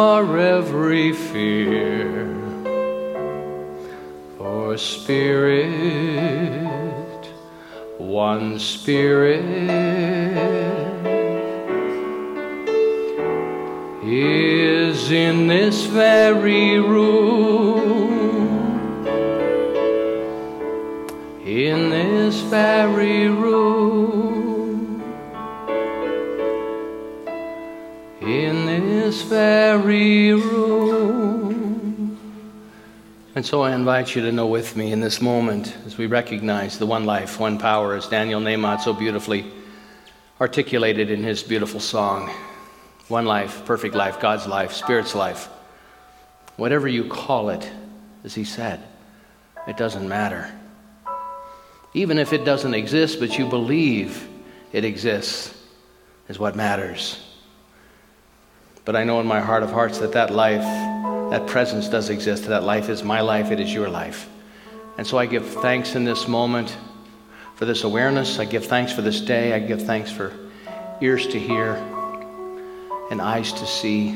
our every fear. For Spirit, one Spirit, is in this very room. In this very room. In this very room. And so I invite you to know with me in this moment as we recognize the one life, one power, as Daniel Nahmod so beautifully articulated in his beautiful song. One life, perfect life, God's life, Spirit's life. Whatever you call it, as he said, it doesn't matter. Even if it doesn't exist, but you believe it exists, is what matters. But I know in my heart of hearts that that life, that presence does exist. That life is my life, it is your life. And so I give thanks in this moment for this awareness. I give thanks for this day. I give thanks for ears to hear and eyes to see.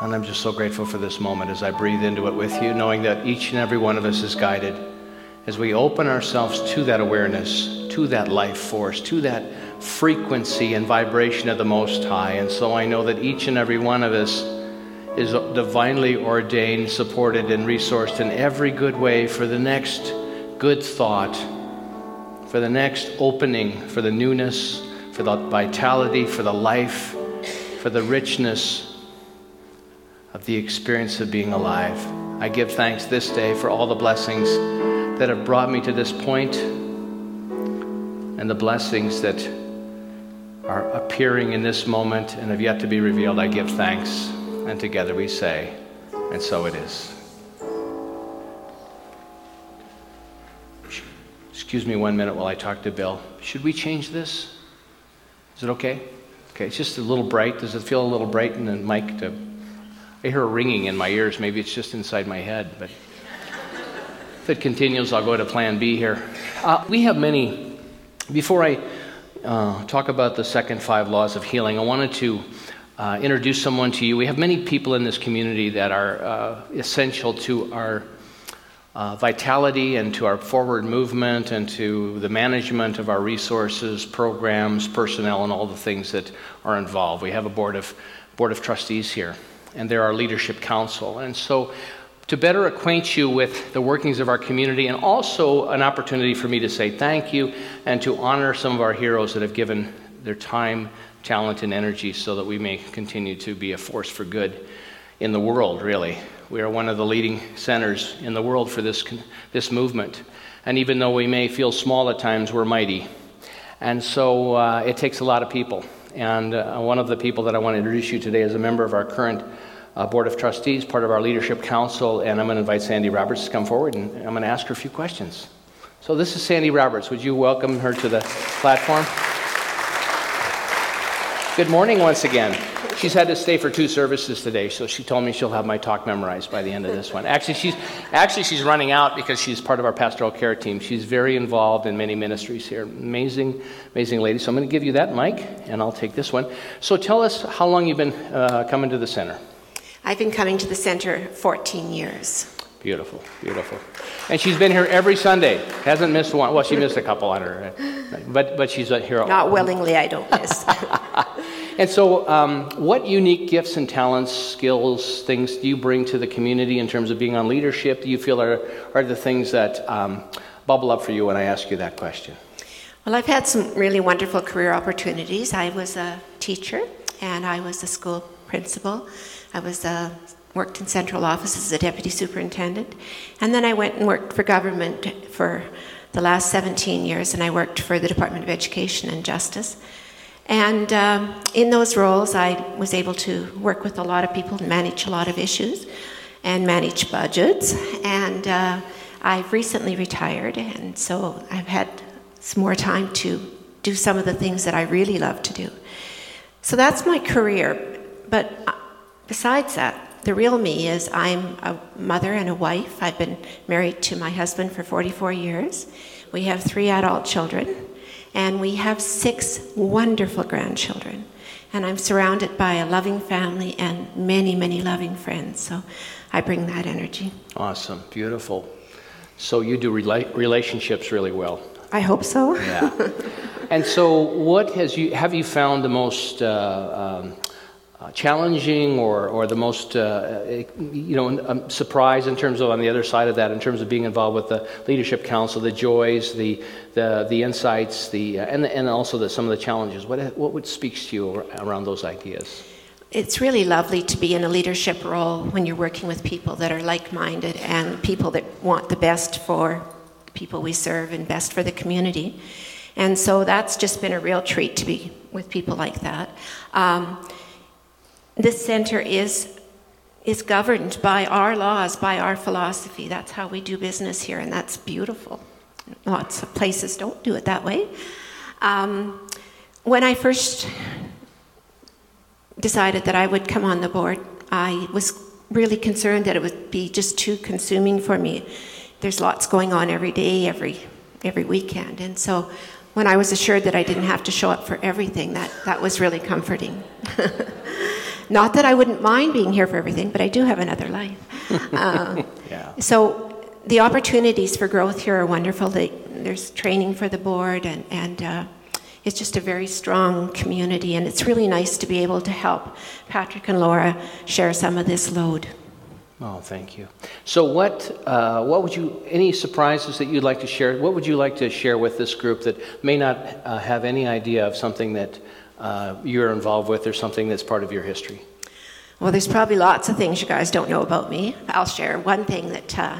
And I'm just so grateful for this moment as I breathe into it with you, knowing that each and every one of us is guided as we open ourselves to that awareness, to that life force, to that frequency and vibration of the Most High. And so I know that each and every one of us is divinely ordained, supported, and resourced in every good way for the next good thought, for the next opening, for the newness, for the vitality, for the life, for the richness of the experience of being alive. I give thanks this day for all the blessings that have brought me to this point and the blessings that are appearing in this moment and have yet to be revealed, I give thanks. And together we say, and so it is. Excuse me one minute while I talk to Bill. Should we change this? Is it okay? Okay, it's just a little bright. Does it feel a little bright in the mic? To, I hear a ringing in my ears. Maybe it's just inside my head, but if it continues, I'll go to plan B here. Uh, we have many. Before I uh, talk about the second five laws of healing, I wanted to uh, introduce someone to you. We have many people in this community that are uh, essential to our uh, vitality and to our forward movement and to the management of our resources, programs, personnel, and all the things that are involved. We have a board of board of trustees here, and they're our leadership council. And so to better acquaint you with the workings of our community and also an opportunity for me to say thank you and to honor some of our heroes that have given their time, talent, and energy so that we may continue to be a force for good in the world, really. We are one of the leading centers in the world for this, this movement. And even though we may feel small at times, we're mighty. And so uh, it takes a lot of people. And uh, one of the people that I want to introduce you today is a member of our current uh, Board of Trustees, part of our Leadership Council, and I'm going to invite Sandy Roberts to come forward and I'm going to ask her a few questions. So, this is Sandy Roberts. Would you welcome her to the platform? Good morning once again. She's had to stay for two services today, so she told me she'll have my talk memorized by the end of this one. Actually, she's actually she's running out because she's part of our pastoral care team. She's very involved in many ministries here. Amazing, amazing lady. So I'm going to give you that mic, and I'll take this one. So tell us how long you've been uh, coming to the center. I've been coming to the center 14 years. Beautiful, beautiful. And she's been here every Sunday. Hasn't missed one. Well, she missed a couple on her, but but she's here. All. Not willingly, I don't miss. and so, um, what unique gifts and talents, skills, things do you bring to the community in terms of being on leadership? Do you feel are are the things that um, bubble up for you when I ask you that question? Well, I've had some really wonderful career opportunities. I was a teacher, and I was a school principal. I was a worked in central office as a deputy superintendent. And then I went and worked for government for the last 17 years, and I worked for the Department of Education and Justice. And um, in those roles, I was able to work with a lot of people and manage a lot of issues and manage budgets. And uh, I've recently retired, and so I've had some more time to do some of the things that I really love to do. So that's my career. But uh, besides that, the real me is I'm a mother and a wife. I've been married to my husband for 44 years. We have three adult children, and we have six wonderful grandchildren. And I'm surrounded by a loving family and many, many loving friends. So I bring that energy. Awesome, beautiful. So you do rela- relationships really well. I hope so. Yeah. and so, what has you have you found the most uh, um, uh, challenging or, or the most uh, you know surprise in terms of on the other side of that in terms of being involved with the leadership council the joys the the, the insights the uh, and, and also the, some of the challenges. What what would speaks to you around those ideas? It's really lovely to be in a leadership role when you're working with people that are like-minded and people that want the best for the people we serve and best for the community. And so that's just been a real treat to be with people like that. Um, this center is is governed by our laws, by our philosophy. That's how we do business here, and that's beautiful. Lots of places don't do it that way. Um, when I first decided that I would come on the board, I was really concerned that it would be just too consuming for me. There's lots going on every day, every every weekend, and so when I was assured that I didn't have to show up for everything, that that was really comforting. Not that I wouldn't mind being here for everything, but I do have another life. Uh, yeah. So the opportunities for growth here are wonderful. They, there's training for the board, and, and uh, it's just a very strong community, and it's really nice to be able to help Patrick and Laura share some of this load. Oh, thank you. So, what uh, what would you any surprises that you'd like to share? What would you like to share with this group that may not uh, have any idea of something that uh, you're involved with or something that's part of your history? Well, there's probably lots of things you guys don't know about me. I'll share one thing that uh,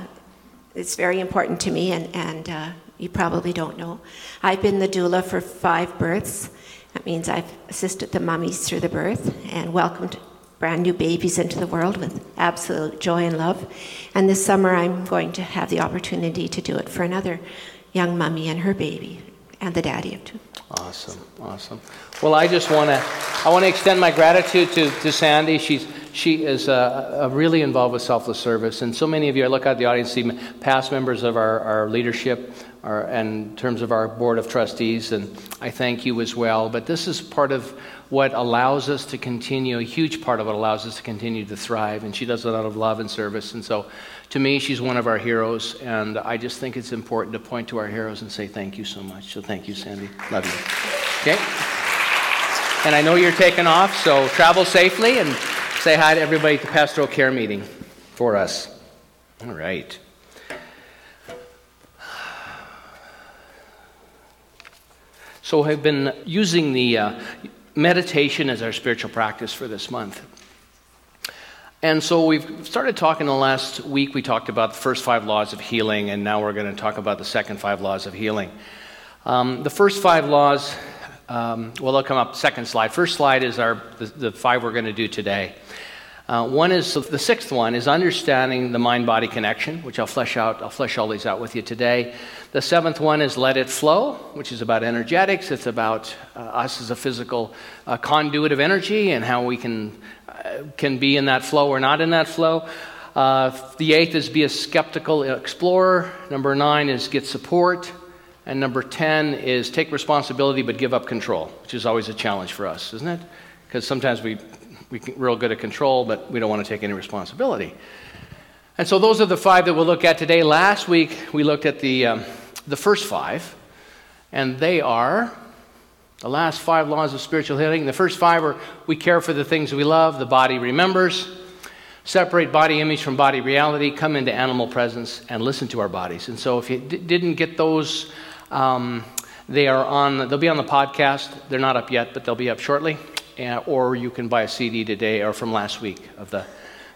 is very important to me, and, and uh, you probably don't know. I've been the doula for five births. That means I've assisted the mummies through the birth and welcomed brand new babies into the world with absolute joy and love. And this summer, I'm going to have the opportunity to do it for another young mummy and her baby, and the daddy of two. Awesome, awesome. Well, I just want to I want to extend my gratitude to, to Sandy. She's she is uh, really involved with selfless service, and so many of you. I look at the audience, see past members of our, our leadership, our, and in terms of our board of trustees, and I thank you as well. But this is part of what allows us to continue. A huge part of what allows us to continue to thrive, and she does it out of love and service. And so, to me, she's one of our heroes, and I just think it's important to point to our heroes and say thank you so much. So thank you, Sandy. Love you. Okay? And I know you're taking off, so travel safely and say hi to everybody at the pastoral care meeting for us. All right. So I've been using the uh, meditation as our spiritual practice for this month. And so we've started talking the last week. We talked about the first five laws of healing, and now we're going to talk about the second five laws of healing. Um, the first five laws, um, well, they'll come up second slide. First slide is our the, the five we're going to do today. Uh, one is the sixth one is understanding the mind-body connection, which I'll flesh out. I'll flesh all these out with you today. The seventh one is let it flow, which is about energetics. It's about uh, us as a physical uh, conduit of energy and how we can can be in that flow or not in that flow. Uh, the eighth is be a skeptical explorer. Number nine is get support. And number 10 is take responsibility but give up control, which is always a challenge for us, isn't it? Because sometimes we, we're real good at control, but we don't want to take any responsibility. And so those are the five that we'll look at today. Last week we looked at the, um, the first five, and they are the last five laws of spiritual healing. The first five are we care for the things we love, the body remembers, separate body image from body reality, come into animal presence, and listen to our bodies. And so if you d- didn't get those, um, they are on, they'll be on the podcast. They're not up yet, but they'll be up shortly. Uh, or you can buy a CD today or from last week of the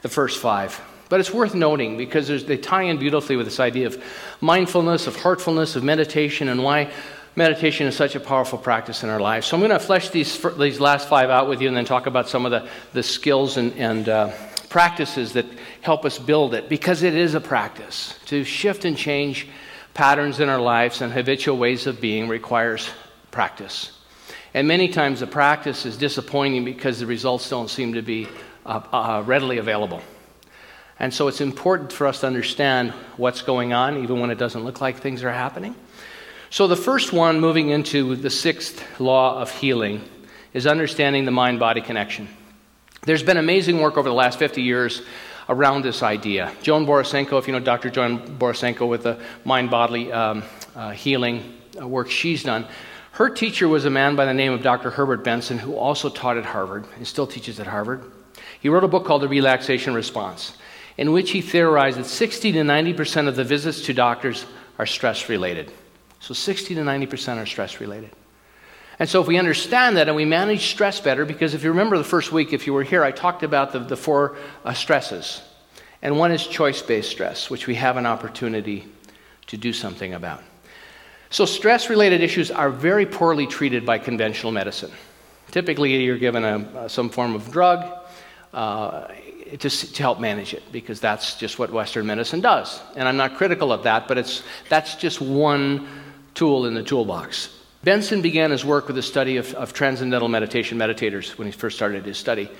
the first five. But it's worth noting because they tie in beautifully with this idea of mindfulness, of heartfulness, of meditation, and why meditation is such a powerful practice in our lives. So I'm going to flesh these, these last five out with you and then talk about some of the, the skills and, and uh, practices that help us build it because it is a practice. To shift and change patterns in our lives and habitual ways of being requires practice. And many times the practice is disappointing because the results don't seem to be uh, uh, readily available. And so it's important for us to understand what's going on, even when it doesn't look like things are happening. So, the first one, moving into the sixth law of healing, is understanding the mind body connection. There's been amazing work over the last 50 years around this idea. Joan Borysenko, if you know Dr. Joan Borysenko with the mind bodily um, uh, healing uh, work she's done, her teacher was a man by the name of Dr. Herbert Benson, who also taught at Harvard and still teaches at Harvard. He wrote a book called The Relaxation Response, in which he theorized that 60 to 90% of the visits to doctors are stress related. So 60 to 90% are stress related. And so if we understand that and we manage stress better, because if you remember the first week, if you were here, I talked about the, the four uh, stresses. And one is choice based stress, which we have an opportunity to do something about. So stress related issues are very poorly treated by conventional medicine. Typically, you're given a, some form of drug uh, to, to help manage it, because that's just what Western medicine does. And I'm not critical of that, but it's, that's just one tool in the toolbox. Benson began his work with a study of, of transcendental meditation meditators when he first started his study.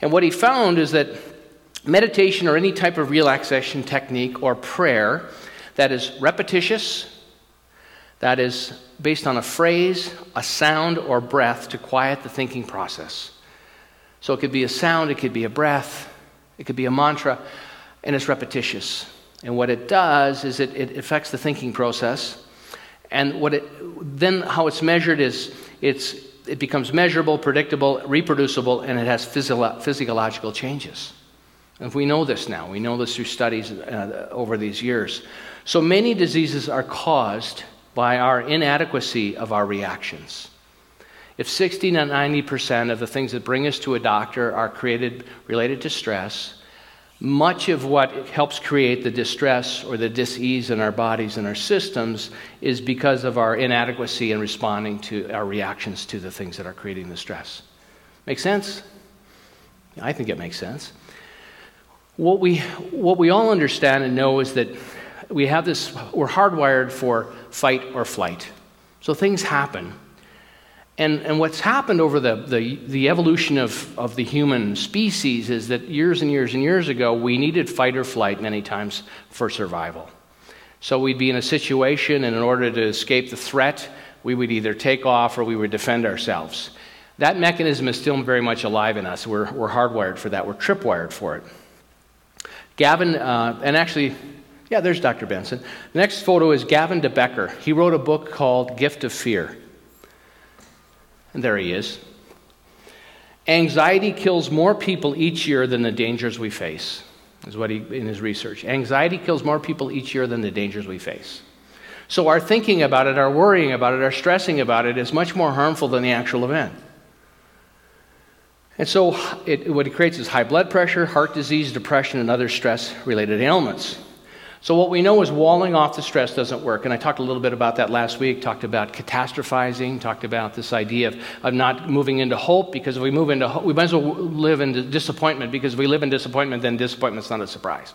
And what he found is that meditation or any type of relaxation technique or prayer that is repetitious, that is based on a phrase, a sound, or breath to quiet the thinking process. So it could be a sound, it could be a breath, it could be a mantra, and it's repetitious. And what it does is it, it affects the thinking process and what it, then how it's measured is it's, it becomes measurable, predictable, reproducible, and it has physio- physiological changes. And we know this now. We know this through studies uh, over these years. So many diseases are caused by our inadequacy of our reactions. If 60 to 90% of the things that bring us to a doctor are created related to stress, much of what helps create the distress or the dis-ease in our bodies and our systems is because of our inadequacy in responding to our reactions to the things that are creating the stress. Make sense? I think it makes sense. What we, what we all understand and know is that we have this, we're hardwired for fight or flight. So things happen. And, and what's happened over the, the, the evolution of, of the human species is that years and years and years ago, we needed fight or flight many times for survival. So we'd be in a situation, and in order to escape the threat, we would either take off or we would defend ourselves. That mechanism is still very much alive in us. We're, we're hardwired for that, we're tripwired for it. Gavin, uh, and actually, yeah, there's Dr. Benson. The next photo is Gavin de Becker. He wrote a book called Gift of Fear. And there he is. Anxiety kills more people each year than the dangers we face, is what he, in his research. Anxiety kills more people each year than the dangers we face. So our thinking about it, our worrying about it, our stressing about it is much more harmful than the actual event. And so it, what it creates is high blood pressure, heart disease, depression, and other stress related ailments. So, what we know is walling off the stress doesn't work. And I talked a little bit about that last week, talked about catastrophizing, talked about this idea of, of not moving into hope, because if we move into hope, we might as well live in disappointment, because if we live in disappointment, then disappointment's not a surprise.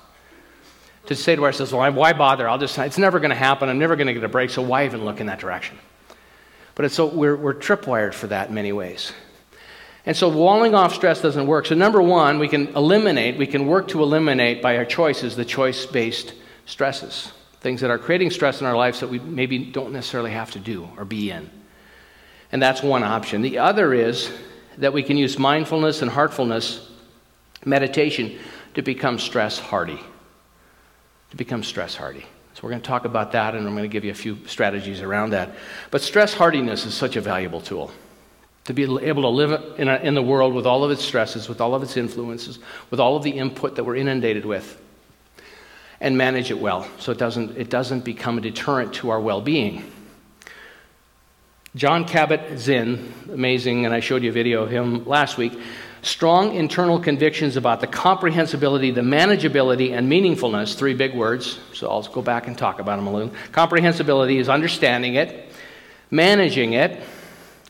To say to ourselves, well, why bother? I'll just, it's never going to happen. I'm never going to get a break, so why even look in that direction? But it's so we're, we're tripwired for that in many ways. And so walling off stress doesn't work. So, number one, we can eliminate, we can work to eliminate by our choices the choice based stresses, things that are creating stress in our lives that we maybe don't necessarily have to do or be in. And that's one option. The other is that we can use mindfulness and heartfulness, meditation, to become stress hardy. To become stress hardy. So, we're going to talk about that, and I'm going to give you a few strategies around that. But stress hardiness is such a valuable tool. To be able to live in, a, in the world with all of its stresses, with all of its influences, with all of the input that we're inundated with and manage it well so it doesn't, it doesn't become a deterrent to our well being. Jon Kabat-Zinn, amazing, and I showed you a video of him last week, strong internal convictions about the comprehensibility, the manageability, and meaningfulness three big words. So I'll go back and talk about them a little. Comprehensibility is understanding it, managing it,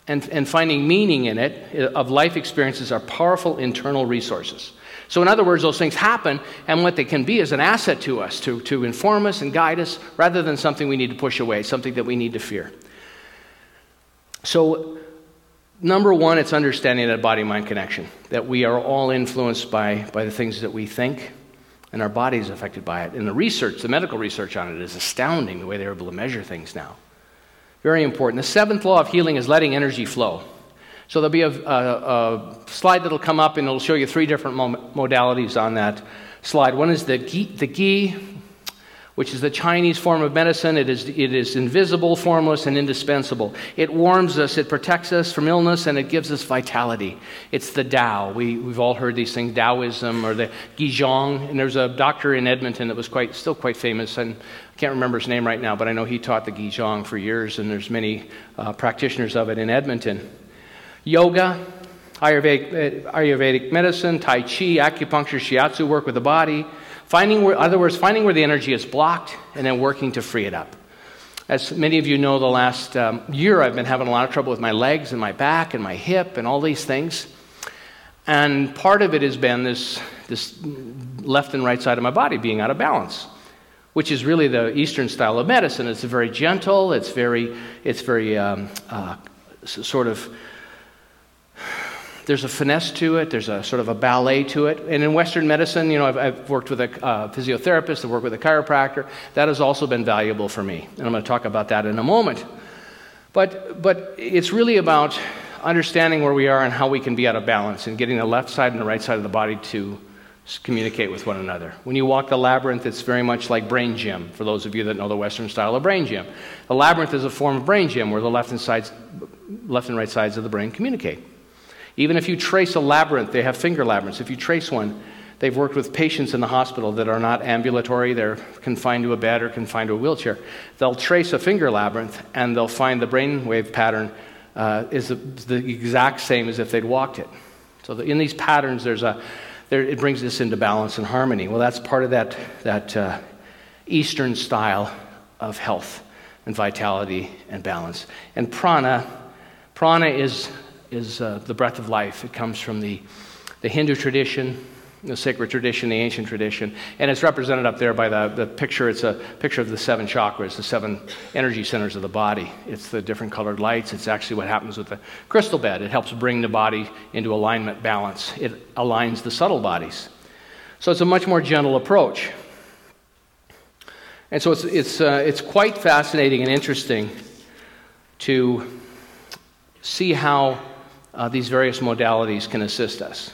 and, and finding meaning in it of life experiences are powerful internal resources. So, in other words, those things happen, and what they can be is an asset to us to, to inform us and guide us rather than something we need to push away, something that we need to fear. So, number one, it's understanding that body mind connection, that we are all influenced by, by the things that we think, and our body is affected by it. And the research, the medical research on it, is astounding the way they're able to measure things now. Very important. The seventh law of healing is letting energy flow. So there'll be a, a, a slide that'll come up and it'll show you three different modalities on that slide. One is the chi, the chi, which is the Chinese form of medicine. It is, it is invisible, formless, and indispensable. It warms us, it protects us from illness, and it gives us vitality. It's the Tao. We, we've all heard these things, Taoism or the Qigong. And there's a doctor in Edmonton that was quite, still quite famous, and I can't remember his name right now, but I know he taught the Qigong for years, and there's many uh, practitioners of it in Edmonton yoga, Ayurvedic, Ayurvedic medicine, Tai Chi, acupuncture, shiatsu, work with the body. Finding where, in other words, finding where the energy is blocked and then working to free it up. As many of you know, the last um, year I've been having a lot of trouble with my legs and my back and my hip and all these things. And part of it has been this, this left and right side of my body being out of balance, which is really the Eastern style of medicine. It's very gentle, it's very, it's very um, uh, sort of there's a finesse to it, there's a sort of a ballet to it. And in Western medicine, you know, I've, I've worked with a uh, physiotherapist, I've worked with a chiropractor. That has also been valuable for me. And I'm going to talk about that in a moment. But, but it's really about understanding where we are and how we can be out of balance and getting the left side and the right side of the body to communicate with one another. When you walk the labyrinth, it's very much like brain gym, for those of you that know the Western style of brain gym. The labyrinth is a form of brain gym where the left and, sides, left and right sides of the brain communicate. Even if you trace a labyrinth, they have finger labyrinths. If you trace one, they've worked with patients in the hospital that are not ambulatory, they're confined to a bed or confined to a wheelchair. They'll trace a finger labyrinth and they'll find the brainwave pattern uh, is the, the, exact same as if they'd walked it. So the, in these patterns, there's a, there, it brings this into balance and harmony. Well, that's part of that, that uh, Eastern style of health and vitality and balance. And prana, prana is is uh, the breath of life. It comes from the, the Hindu tradition, the sacred tradition, the ancient tradition, and it's represented up there by the, the picture. It's a picture of the seven chakras, the seven energy centers of the body. It's the different colored lights. It's actually what happens with the crystal bed. It helps bring the body into alignment, balance. It aligns the subtle bodies. So it's a much more gentle approach. And so it's, it's, uh, it's quite fascinating and interesting to see how uh, these various modalities can assist us.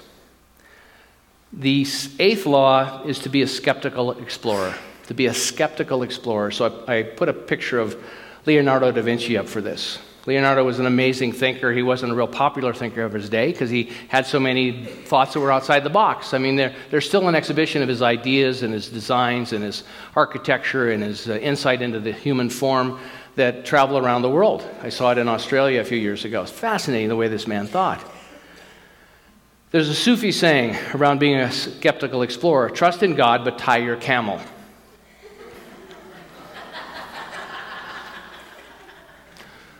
The eighth law is to be a skeptical explorer, to be a skeptical explorer. So I, I put a picture of Leonardo da Vinci up for this. Leonardo was an amazing thinker. He wasn't a real popular thinker of his day because he had so many thoughts that were outside the box. I mean, there, there's still an exhibition of his ideas and his designs and his architecture and his uh, insight into the human form that travel around the world. I saw it in Australia a few years ago. It's fascinating the way this man thought. There's a Sufi saying around being a skeptical explorer trust in God, but tie your camel.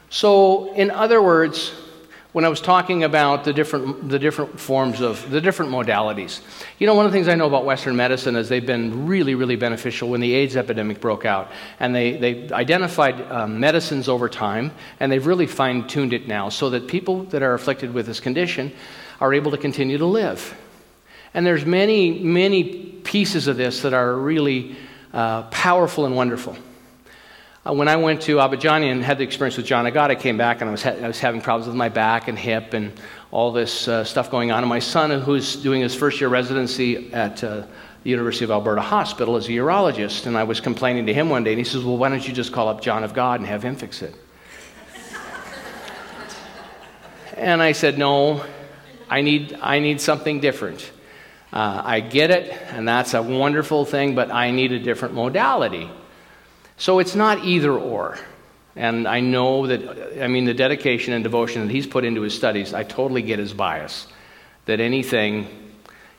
so, in other words, when I was talking about the different, the different forms of the different modalities. You know, one of the things I know about Western medicine is they've been really, really beneficial when the AIDS epidemic broke out. And they, they identified um, medicines over time, and they've really fine tuned it now so that people that are afflicted with this condition are able to continue to live. And there's many, many pieces of this that are really uh, powerful and wonderful. Uh, when I went to Abadiânia and had the experience with John of God, I came back and I was, ha- I was having problems with my back and hip and all this uh, stuff going on. And my son, who's doing his first year residency at uh, the University of Alberta Hospital, is a urologist. And I was complaining to him one day, and he says, Well, why don't you just call up John of God and have him fix it? and I said, No, I need, I need something different. Uh, I get it, and that's a wonderful thing, but I need a different modality. So it's not either or. And I know that, I mean, the dedication and devotion that he's put into his studies, I totally get his bias. that anything,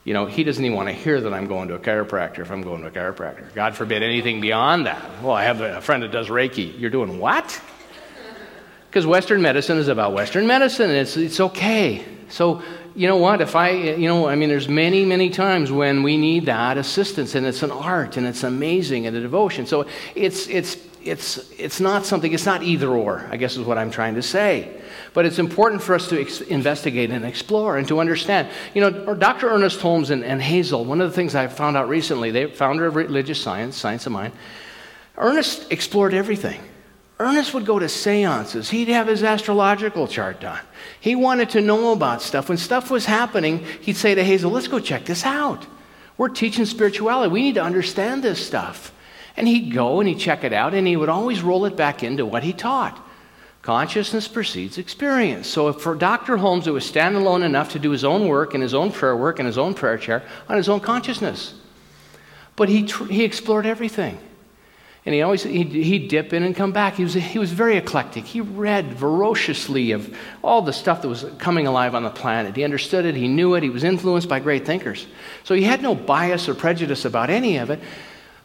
you know, he doesn't even want to hear that I'm going to a chiropractor if I'm going to a chiropractor. God forbid anything beyond that. Well, I have a friend that does Reiki. You're doing what? Because Western medicine is about Western medicine. and It's, it's okay. So, you know what? If I, you know, I mean, there's many, many times when we need that assistance, and it's an art, and it's amazing, and a devotion. So it's, it's, it's, it's not something, it's not either or, I guess is what I'm trying to say. But it's important for us to ex- investigate and explore and to understand. You know, Dr. Ernest Holmes and, and Hazel, one of the things I found out recently, they founder of religious science, Science of Mind, Ernest explored everything. Ernest would go to seances. He'd have his astrological chart done. He wanted to know about stuff. When stuff was happening, he'd say to Hazel, Let's go check this out. We're teaching spirituality. We need to understand this stuff. And he'd go and he'd check it out, and he would always roll it back into what he taught. Consciousness precedes experience. So for Dr. Holmes, it was standalone enough to do his own work and his own prayer work and his own prayer chair on his own consciousness. But he, tr- he explored everything. And he always he'd, he'd, dip in and come back. He was, he was very eclectic. He read voraciously of all the stuff that was coming alive on the planet. He understood it, he knew it, he was influenced by great thinkers. So he had no bias or prejudice about any of it,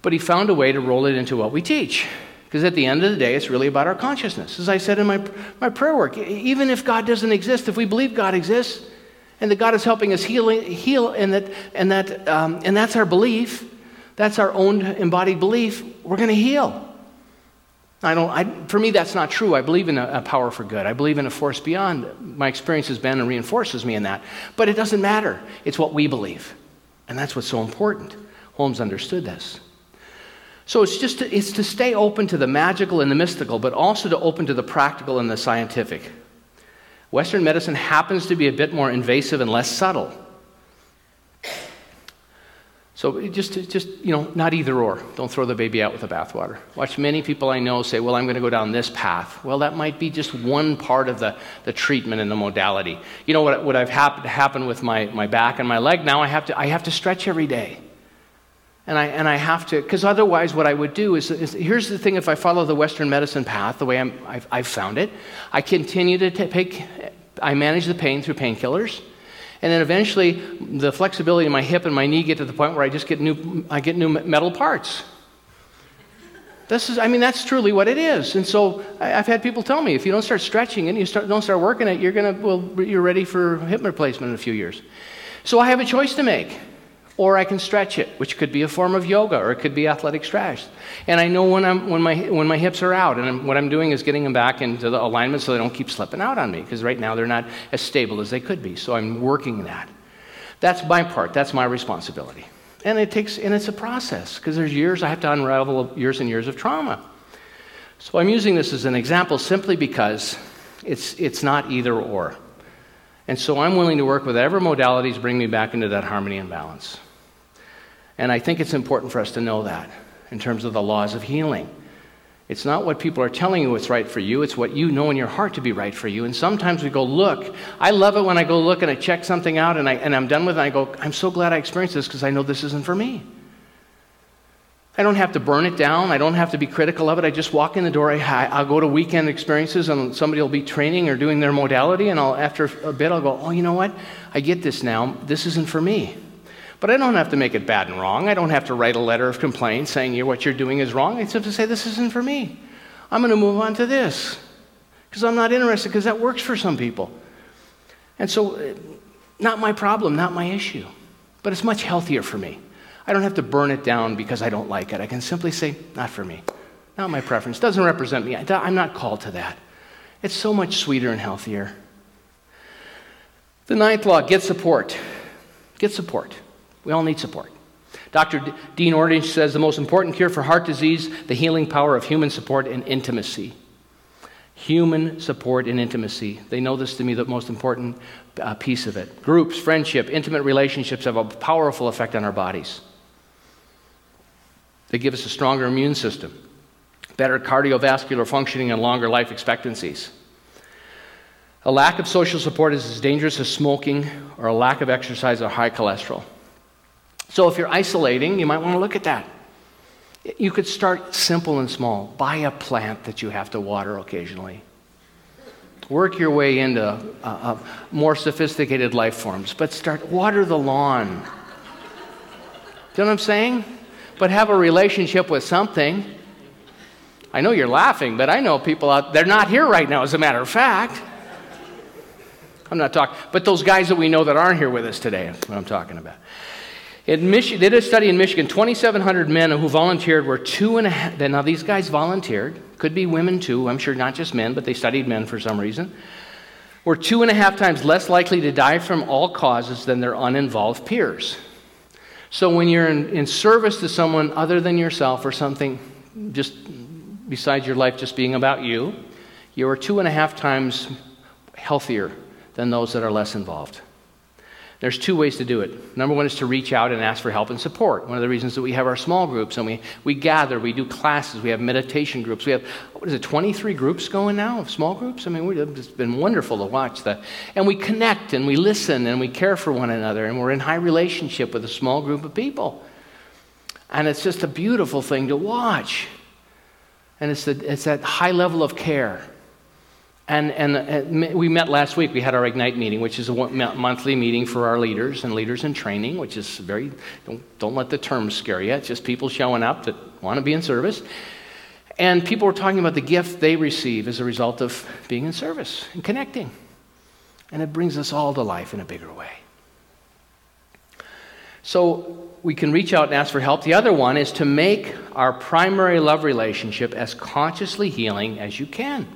but he found a way to roll it into what we teach. Because at the end of the day, it's really about our consciousness. As I said in my, my prayer work, even if God doesn't exist, if we believe God exists, and that God is helping us heal, heal and, that, and, that, um, and that's our belief, that's our own embodied belief, we're going to heal. I don't, I, for me, that's not true. I believe in a, a, power for good. I believe in a force beyond. My experience has been and reinforces me in that. But it doesn't matter. It's what we believe. And that's what's so important. Holmes understood this. So it's just to, it's to stay open to the magical and the mystical, but also to open to the practical and the scientific. Western medicine happens to be a bit more invasive and less subtle. So just, just you know, not either or. Don't throw the baby out with the bathwater. Watch many people I know say, well, I'm going to go down this path. Well, that might be just one part of the, the treatment and the modality. You know what, what I've hap- happened with my, my back and my leg? Now I have to, I have to stretch every day. And I, and I have to, because otherwise, what I would do is, is, here's the thing if I follow the Western medicine path, the way I've, I've found it, I continue to take, I manage the pain through painkillers. And then eventually, the flexibility in my hip and my knee get to the point where I just get new, I get new metal parts. This is, I mean, that's truly what it is. And so I, have had people tell me if you don't start stretching it, you start, don't start working it, you're gonna, well, you're ready for hip replacement in a few years. So I have a choice to make or I can stretch it, which could be a form of yoga or it could be athletic stretch. And I know when, I'm, when, my, when my hips are out, and I'm, what I'm doing is getting them back into the alignment so they don't keep slipping out on me, because right now they're not as stable as they could be. So I'm working that. That's my part, that's my responsibility. And it takes, and it's a process, because there's years I have to unravel years and years of trauma. So I'm using this as an example simply because it's, it's not either or. And so I'm willing to work with whatever modalities bring me back into that harmony and balance. And I think it's important for us to know that in terms of the laws of healing. It's not what people are telling you is right for you, it's what you know in your heart to be right for you. And sometimes we go, look, I love it when I go look and I check something out and, I, and I'm done with it I go, I'm so glad I experienced this because I know this isn't for me. I don't have to burn it down. I don't have to be critical of it. I just walk in the door. I, will go to weekend experiences and somebody will be training or doing their modality. And I'll, after a bit, I'll go, oh, you know what? I get this now. This isn't for me. But I don't have to make it bad and wrong. I don't have to write a letter of complaint saying what you're doing is wrong. I just have to say, this isn't for me. I'm going to move on to this because I'm not interested because that works for some people. And so, uh, not my problem, not my issue. But it's much healthier for me. I don't have to burn it down because I don't like it. I can simply say, not for me, not my preference, doesn't represent me. I'm not called to that. It's so much sweeter and healthier. The ninth law get support. Get support. We all need support. Dr. D- Dean Ornish says the most important cure for heart disease, the healing power of human support and intimacy. Human support and intimacy. They know this to be the most important uh, piece of it. Groups, friendship, intimate relationships have a powerful effect on our bodies. They give us a stronger immune system, better cardiovascular functioning, and longer life expectancies. A lack of social support is as dangerous as smoking or a lack of exercise or high cholesterol. So if you're isolating, you might want to look at that. You could start simple and small. Buy a plant that you have to water occasionally. Work your way into uh, uh, more sophisticated life forms, but start water the lawn. Do you know what I'm saying? But have a relationship with something. I know you're laughing, but I know people out they're not here right now, as a matter of fact. I'm not talking, but those guys that we know that aren't here with us today, what I'm talking about. In they did a study in Michigan. 2,700 men who volunteered were two and a half. Now, these guys volunteered. Could be women too. I'm sure not just men, but they studied men for some reason. Were two and a half times less likely to die from all causes than their uninvolved peers. So, when you're in, in service to someone other than yourself or something just besides your life just being about you, you are two and a half times healthier than those that are less involved. There's two ways to do it. Number one is to reach out and ask for help and support. One of the reasons that we have our small groups and we, we gather, we do classes, we have meditation groups. We have, what is it, 23 groups going now of small groups? I mean, it's been wonderful to watch that. And we connect and we listen and we care for one another and we're in high relationship with a small group of people. And it's just a beautiful thing to watch. And it's, the, it's that high level of care. And, and uh, we met last week. We had our Ignite meeting, which is a monthly meeting for our leaders and leaders in training, which is very, don't, don't let the terms scare you. It's just people showing up that want to be in service. And people were talking about the gift they receive as a result of being in service and connecting. And it brings us all to life in a bigger way. So we can reach out and ask for help. The other one is to make our primary love relationship as consciously healing as you can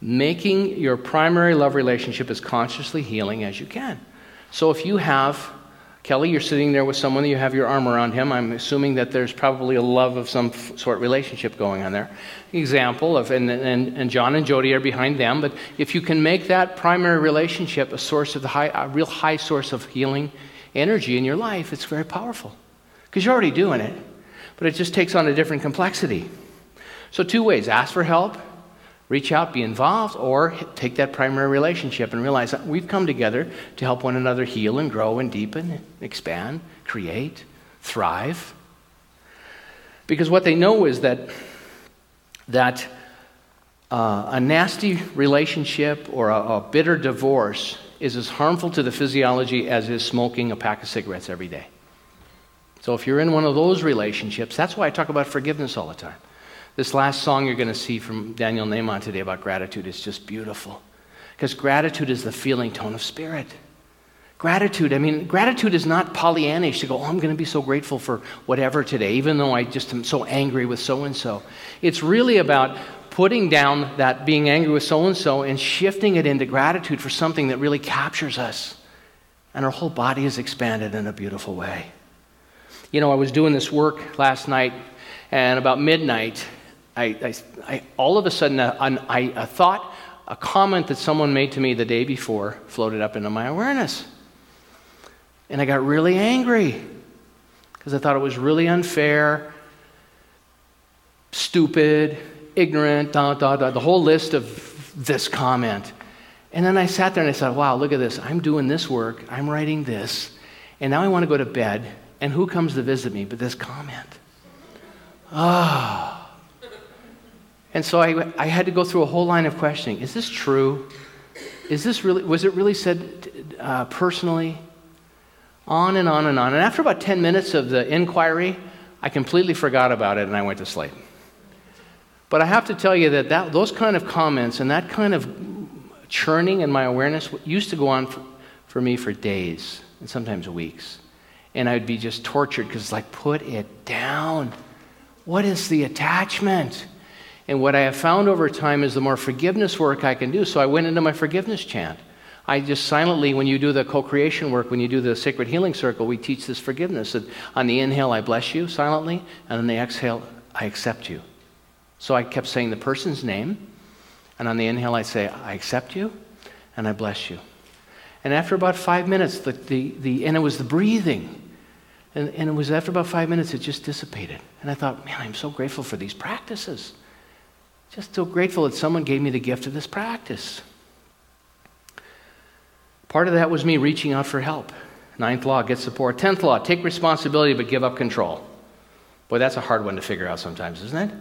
making your primary love relationship as consciously healing as you can. So if you have, Kelly, you're sitting there with someone, you have your arm around him, I'm assuming that there's probably a love of some sort relationship going on there. Example of, and, and, and John and Jody are behind them, but if you can make that primary relationship a source of the high, a real high source of healing energy in your life, it's very powerful. Because you're already doing it, but it just takes on a different complexity. So, two ways ask for help reach out, be involved, or take that primary relationship and realize that we've come together to help one another heal and grow and deepen, expand, create, thrive. Because what they know is that, that uh, a nasty relationship or a, a bitter divorce is as harmful to the physiology as is smoking a pack of cigarettes every day. So if you're in one of those relationships, that's why I talk about forgiveness all the time. This last song you're going to see from Daniel Nahmod today about gratitude is just beautiful. Because gratitude is the feeling tone of spirit. Gratitude, I mean, gratitude is not Pollyannish to go, oh, I'm going to be so grateful for whatever today, even though I just am so angry with so and so. It's really about putting down that being angry with so and so and shifting it into gratitude for something that really captures us. And our whole body is expanded in a beautiful way. You know, I was doing this work last night, and about midnight, I, I, I, all of a sudden, a, a, a thought, a comment that someone made to me the day before floated up into my awareness. And I got really angry because I thought it was really unfair, stupid, ignorant, da, da, da, the whole list of this comment. And then I sat there and I said, wow, look at this. I'm doing this work, I'm writing this, and now I want to go to bed. And who comes to visit me but this comment? Ah. Oh. And so I, I had to go through a whole line of questioning. Is this true? Is this really, was it really said uh, personally? On and on and on. And after about 10 minutes of the inquiry, I completely forgot about it and I went to sleep. But I have to tell you that, that those kind of comments and that kind of churning in my awareness used to go on for, for me for days and sometimes weeks. And I'd be just tortured because it's like, put it down. What is the attachment? And what I have found over time is the more forgiveness work I can do. So I went into my forgiveness chant. I just silently, when you do the co creation work, when you do the sacred healing circle, we teach this forgiveness. That on the inhale, I bless you silently, and on the exhale, I accept you. So I kept saying the person's name, and on the inhale, I say, I accept you, and I bless you. And after about five minutes, the, the, the, and it was the breathing. And, and it was after about five minutes, it just dissipated. And I thought, man, I'm so grateful for these practices. Just so grateful that someone gave me the gift of this practice. Part of that was me reaching out for help. Ninth law, get support. Tenth law, take responsibility but give up control. Boy, that's a hard one to figure out sometimes, isn't it?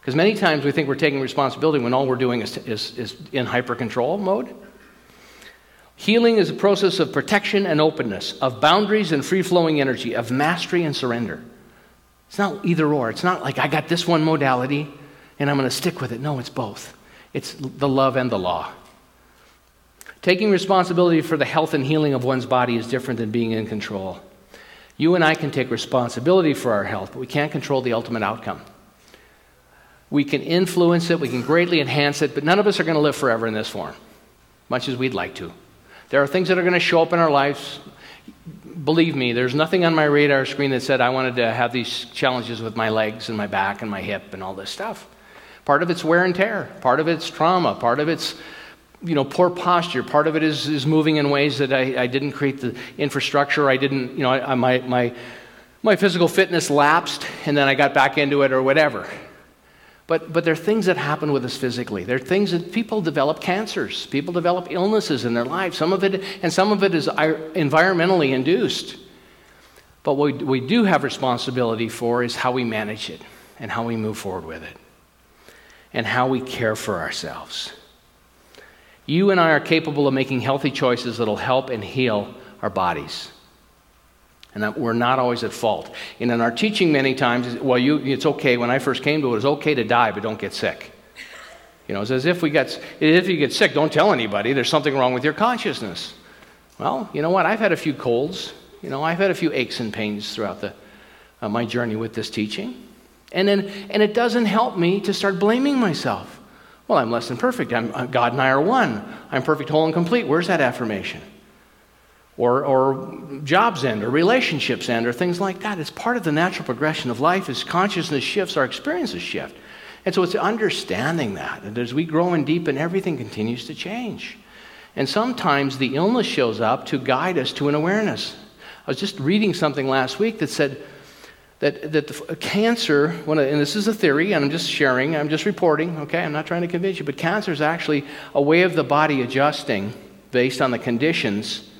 Because many times we think we're taking responsibility when all we're doing is, is, is in hyper control mode. Healing is a process of protection and openness, of boundaries and free flowing energy, of mastery and surrender. It's not either or. It's not like I got this one modality and I'm going to stick with it. No, it's both. It's the love and the law. Taking responsibility for the health and healing of one's body is different than being in control. You and I can take responsibility for our health, but we can't control the ultimate outcome. We can influence it, we can greatly enhance it, but none of us are going to live forever in this form, much as we'd like to. There are things that are going to show up in our lives. Believe me, there's nothing on my radar screen that said I wanted to have these challenges with my legs and my back and my hip and all this stuff. Part of it's wear and tear, part of it's trauma, part of it's you know, poor posture. Part of it is, is moving in ways that I, I didn't create the infrastructure. I didn't, you know, I, my, my, my physical fitness lapsed and then I got back into it or whatever. But, but there are things that happen with us physically. There are things that people develop cancers. People develop illnesses in their lives. Some of it, and some of it is environmentally induced. But what we do have responsibility for is how we manage it and how we move forward with it and how we care for ourselves. You and I are capable of making healthy choices that'll help and heal our bodies. And we're not always at fault. And in our teaching, many times, well, you, it's okay. When I first came to it, it was okay to die, but don't get sick. You know, it's as if we get, if you get sick, don't tell anybody. There's something wrong with your consciousness. Well, you know what? I've had a few colds. You know, I've had a few aches and pains throughout the, uh, my journey with this teaching. And, then, and it doesn't help me to start blaming myself. Well, I'm less than perfect. I'm, uh, God and I are one. I'm perfect, whole, and complete. Where's that affirmation? Or, or jobs end, or relationships end, or things like that. It's part of the natural progression of life. As consciousness shifts, our experiences shift. And so it's understanding that. And as we grow and deepen, everything continues to change. And sometimes the illness shows up to guide us to an awareness. I was just reading something last week that said, that, that the, uh, cancer, and this is a theory, and I'm just sharing, I'm just reporting, okay? I'm not trying to convince you, but cancer is actually a way of the body adjusting based on the conditions.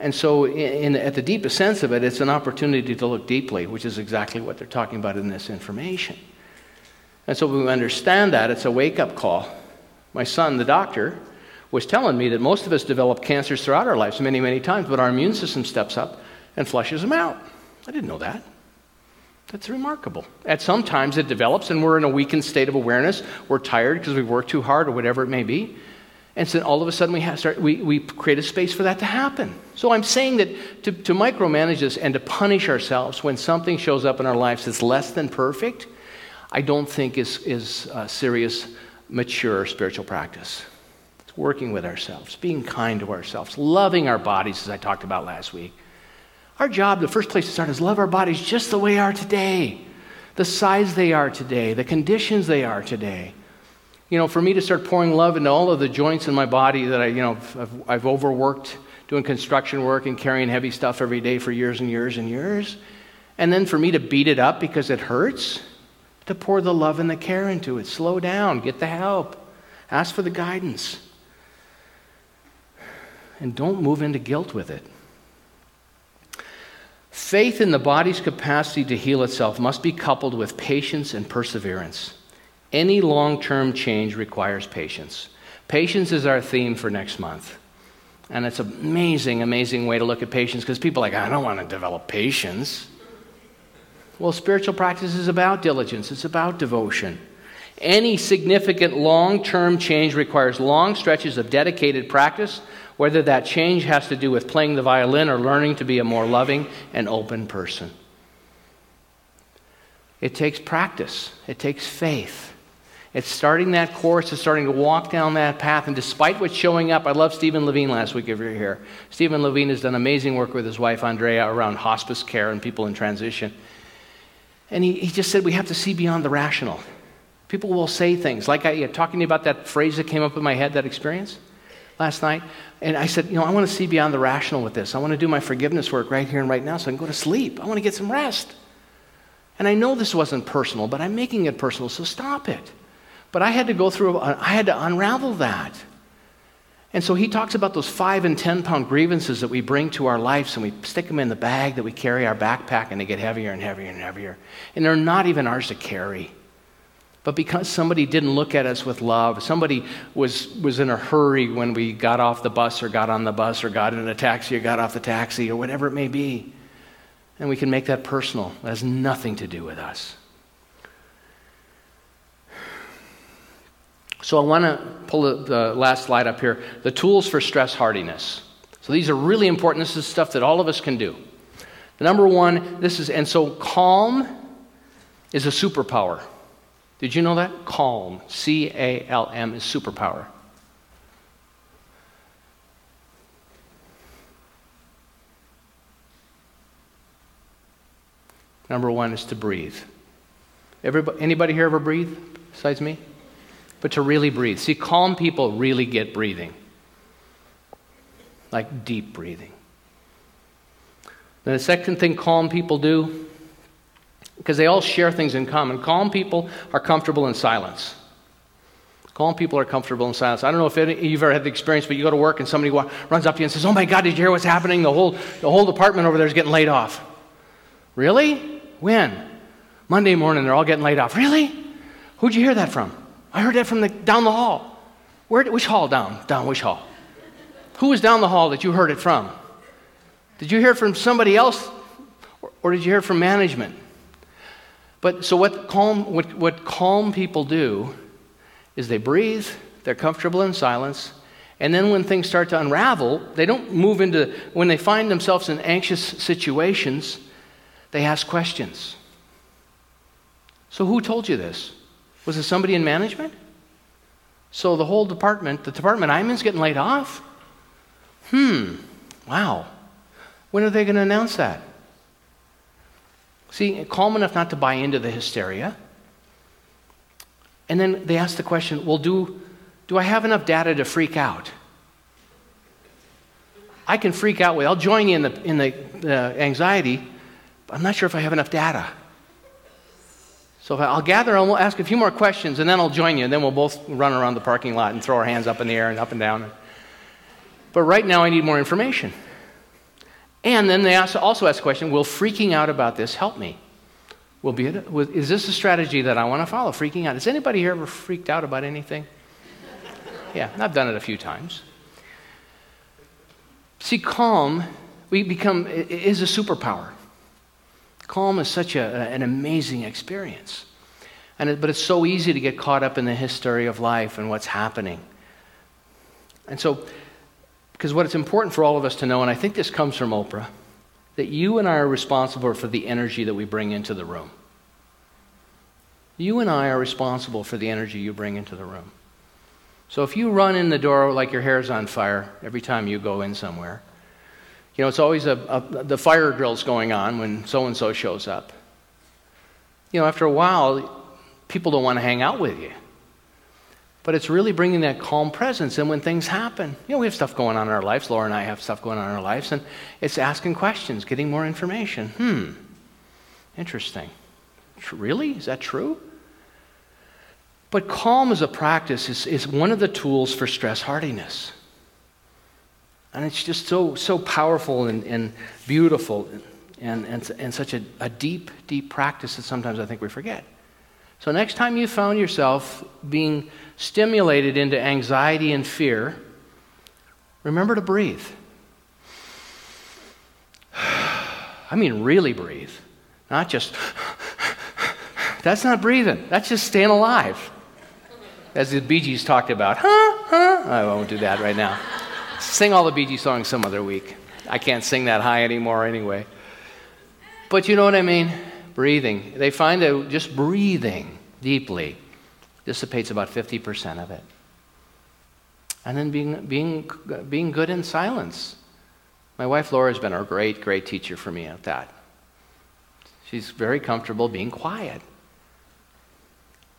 And so, in, in, at the deepest sense of it, it's an opportunity to look deeply, which is exactly what they're talking about in this information. And so, when we understand that, it's a wake up call. My son, the doctor, was telling me that most of us develop cancers throughout our lives many, many times, but our immune system steps up and flushes them out. I didn't know that. That's remarkable. At some times it develops and we're in a weakened state of awareness. We're tired because we've worked too hard or whatever it may be. And so all of a sudden we, have start, we, we create a space for that to happen. So I'm saying that to, to micromanage this and to punish ourselves when something shows up in our lives that's less than perfect, I don't think is, is serious, mature spiritual practice. It's working with ourselves, being kind to ourselves, loving our bodies, as I talked about last week our job, the first place to start, is love our bodies just the way they are today, the size they are today, the conditions they are today. You know, for me to start pouring love into all of the joints in my body that I, you know, I've, I've overworked doing construction work and carrying heavy stuff every day for years and years and years, and then for me to beat it up because it hurts, to pour the love and the care into it. Slow down, get the help, ask for the guidance, and don't move into guilt with it. Faith in the body's capacity to heal itself must be coupled with patience and perseverance. Any long term change requires patience. Patience is our theme for next month. And it's an amazing, amazing way to look at patience because people are like, I don't want to develop patience. Well, spiritual practice is about diligence, it's about devotion. Any significant long term change requires long stretches of dedicated practice whether that change has to do with playing the violin or learning to be a more loving and open person. It takes practice, it takes faith. It's starting that course, it's starting to walk down that path. And despite what's showing up, I love Stephen Levine last week if you're here. Stephen Levine has done amazing work with his wife, Ondrea, around hospice care and people in transition. And he, he just said we have to see beyond the rational. People will say things like I, talking to you about that phrase that came up in my head, that experience last night. And I said, You know, I want to see beyond the rational with this. I want to do my forgiveness work right here and right now so I can go to sleep. I want to get some rest. And I know this wasn't personal, but I'm making it personal, so stop it. But I had to go through, uh, I had to unravel that. And so he talks about those five and 10 pound grievances that we bring to our lives and we stick them in the bag that we carry our backpack and they get heavier and heavier and heavier. And they're not even ours to carry. But because somebody didn't look at us with love, somebody was, was in a hurry when we got off the bus or got on the bus or got in a taxi or got off the taxi or whatever it may be. And we can make that personal. It has nothing to do with us. So I want to pull the last slide up here the tools for stress hardiness. So these are really important. This is stuff that all of us can do. The number one, this is, and so calm is a superpower. Did you know that? Calm, C A L M, is superpower. Number one is to breathe. Everybody, anybody here ever breathe besides me? But to really breathe. See, calm people really get breathing, like deep breathing. Then the second thing calm people do because they all share things in common. Calm people are comfortable in silence. Calm people are comfortable in silence. I don't know if any, you've ever had the experience, but you go to work and somebody runs up to you and says, Oh my God, did you hear what's happening? The whole, the whole department over there is getting laid off. Really? When? Monday morning, they're all getting laid off. Really? Who'd you hear that from? I heard that from the, down the hall. Where, which hall down? Down which hall? Who was down the hall that you heard it from? Did you hear it from somebody else? Or, or did you hear it from management? But so what calm, what, what calm people do is they breathe, they're comfortable in silence, and then when things start to unravel, they don't move into, when they find themselves in anxious situations, they ask questions. So who told you this? Was it somebody in management? So the whole department, the department I'm in is getting laid off? Hmm, wow. When are they going to announce that? See, calm enough not to buy into the hysteria. And then they ask the question well, do, do I have enough data to freak out? I can freak out with, I'll join you in the, in the uh, anxiety, but I'm not sure if I have enough data. So I'll gather, and we'll ask a few more questions, and then I'll join you, and then we'll both run around the parking lot and throw our hands up in the air and up and down. But right now, I need more information. And then they also ask the question Will freaking out about this help me? Will be it, is this a strategy that I want to follow? Freaking out. Has anybody here ever freaked out about anything? yeah, I've done it a few times. See, calm, we become, is a superpower. Calm is such a, an amazing experience. And it, but it's so easy to get caught up in the history of life and what's happening. And so because what it's important for all of us to know, and I think this comes from Oprah, that you and I are responsible for the energy that we bring into the room. You and I are responsible for the energy you bring into the room. So if you run in the door like your hair's on fire every time you go in somewhere, you know, it's always a, a the fire drill's going on when so and so shows up. You know, after a while, people don't want to hang out with you. But it's really bringing that calm presence. And when things happen, you know, we have stuff going on in our lives. Laura and I have stuff going on in our lives. And it's asking questions, getting more information. Hmm, interesting. Really? Is that true? But calm as a practice is, is one of the tools for stress hardiness. And it's just so, so powerful and, and beautiful and, and, and such a, a deep, deep practice that sometimes I think we forget. So, next time you found yourself being stimulated into anxiety and fear, remember to breathe. I mean, really breathe, not just. That's not breathing, that's just staying alive. As the Bee Gees talked about. Huh? Huh? I won't do that right now. Sing all the Bee Gees songs some other week. I can't sing that high anymore anyway. But you know what I mean? Breathing. They find that just breathing deeply dissipates about 50% of it. And then being, being, being good in silence. My wife Laura has been a great, great teacher for me at that. She's very comfortable being quiet.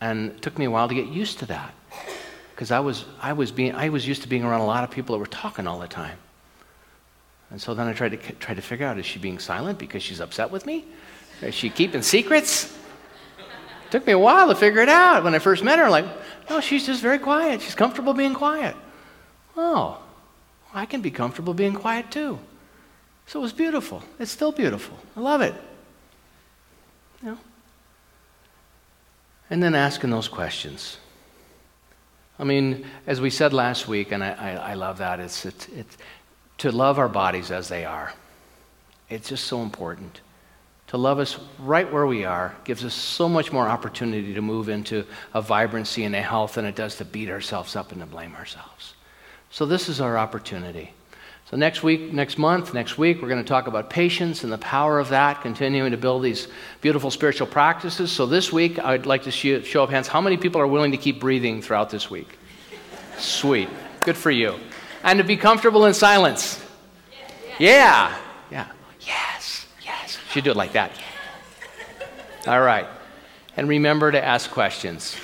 And it took me a while to get used to that. Because I was, I, was being, I was used to being around a lot of people that were talking all the time. And so then I tried to, try to figure out is she being silent because she's upset with me? Is she keeping secrets? Took me a while to figure it out. When I first met her, I'm like, no, she's just very quiet. She's comfortable being quiet. Oh, I can be comfortable being quiet too. So it was beautiful. It's still beautiful. I love it. You know? And then asking those questions. I mean, as we said last week, and I, I, I love that, it's, it's, it's to love our bodies as they are. It's just so important. To love us right where we are gives us so much more opportunity to move into a vibrancy and a health than it does to beat ourselves up and to blame ourselves. So, this is our opportunity. So, next week, next month, next week, we're going to talk about patience and the power of that, continuing to build these beautiful spiritual practices. So, this week, I'd like to show of hands how many people are willing to keep breathing throughout this week? Sweet. Good for you. And to be comfortable in silence. Yeah. Yeah. Yes. Should do it like that. All right. And remember to ask questions.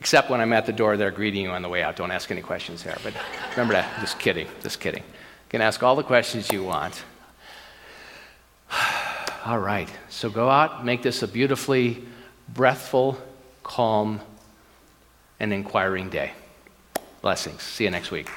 Except when I'm at the door, they're greeting you on the way out. Don't ask any questions there. But remember that. Just kidding. Just kidding. You can ask all the questions you want. All right. So go out, make this a beautifully breathful, calm, and inquiring day. Blessings. See you next week.